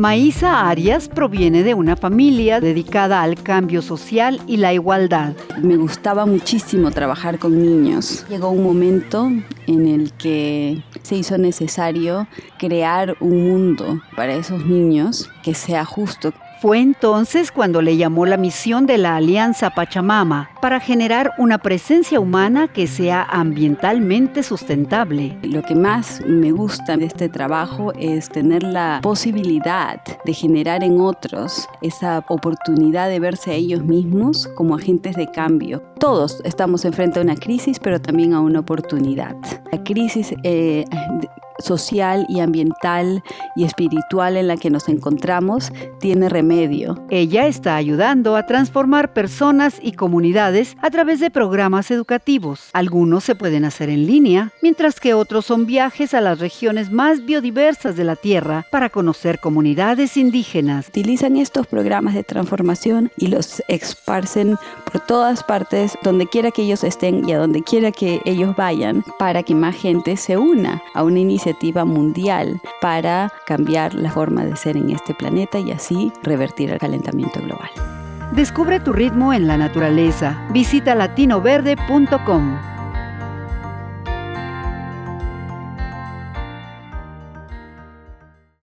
Maísa Arias proviene de una familia dedicada al cambio social y la igualdad. Me gustaba muchísimo trabajar con niños. Llegó un momento en el que se hizo necesario crear un mundo para esos niños que sea justo, fue entonces cuando le llamó la misión de la Alianza Pachamama para generar una presencia humana que sea ambientalmente sustentable. Lo que más me gusta de este trabajo es tener la posibilidad de generar en otros esa oportunidad de verse a ellos mismos como agentes de cambio. Todos estamos enfrente a una crisis, pero también a una oportunidad. La crisis eh, social y ambiental y espiritual en la que nos encontramos tiene remedio. Ella está ayudando a transformar personas y comunidades a través de programas educativos. Algunos se pueden hacer en línea, mientras que otros son viajes a las regiones más biodiversas de la Tierra para conocer comunidades indígenas. Utilizan estos programas de transformación y los esparcen por todas partes, donde quiera que ellos estén y a donde quiera que ellos vayan, para que más gente se una a una iniciativa mundial para cambiar la forma de ser en este planeta y así revertir el calentamiento global. Descubre tu ritmo en la naturaleza. Visita latinoverde.com.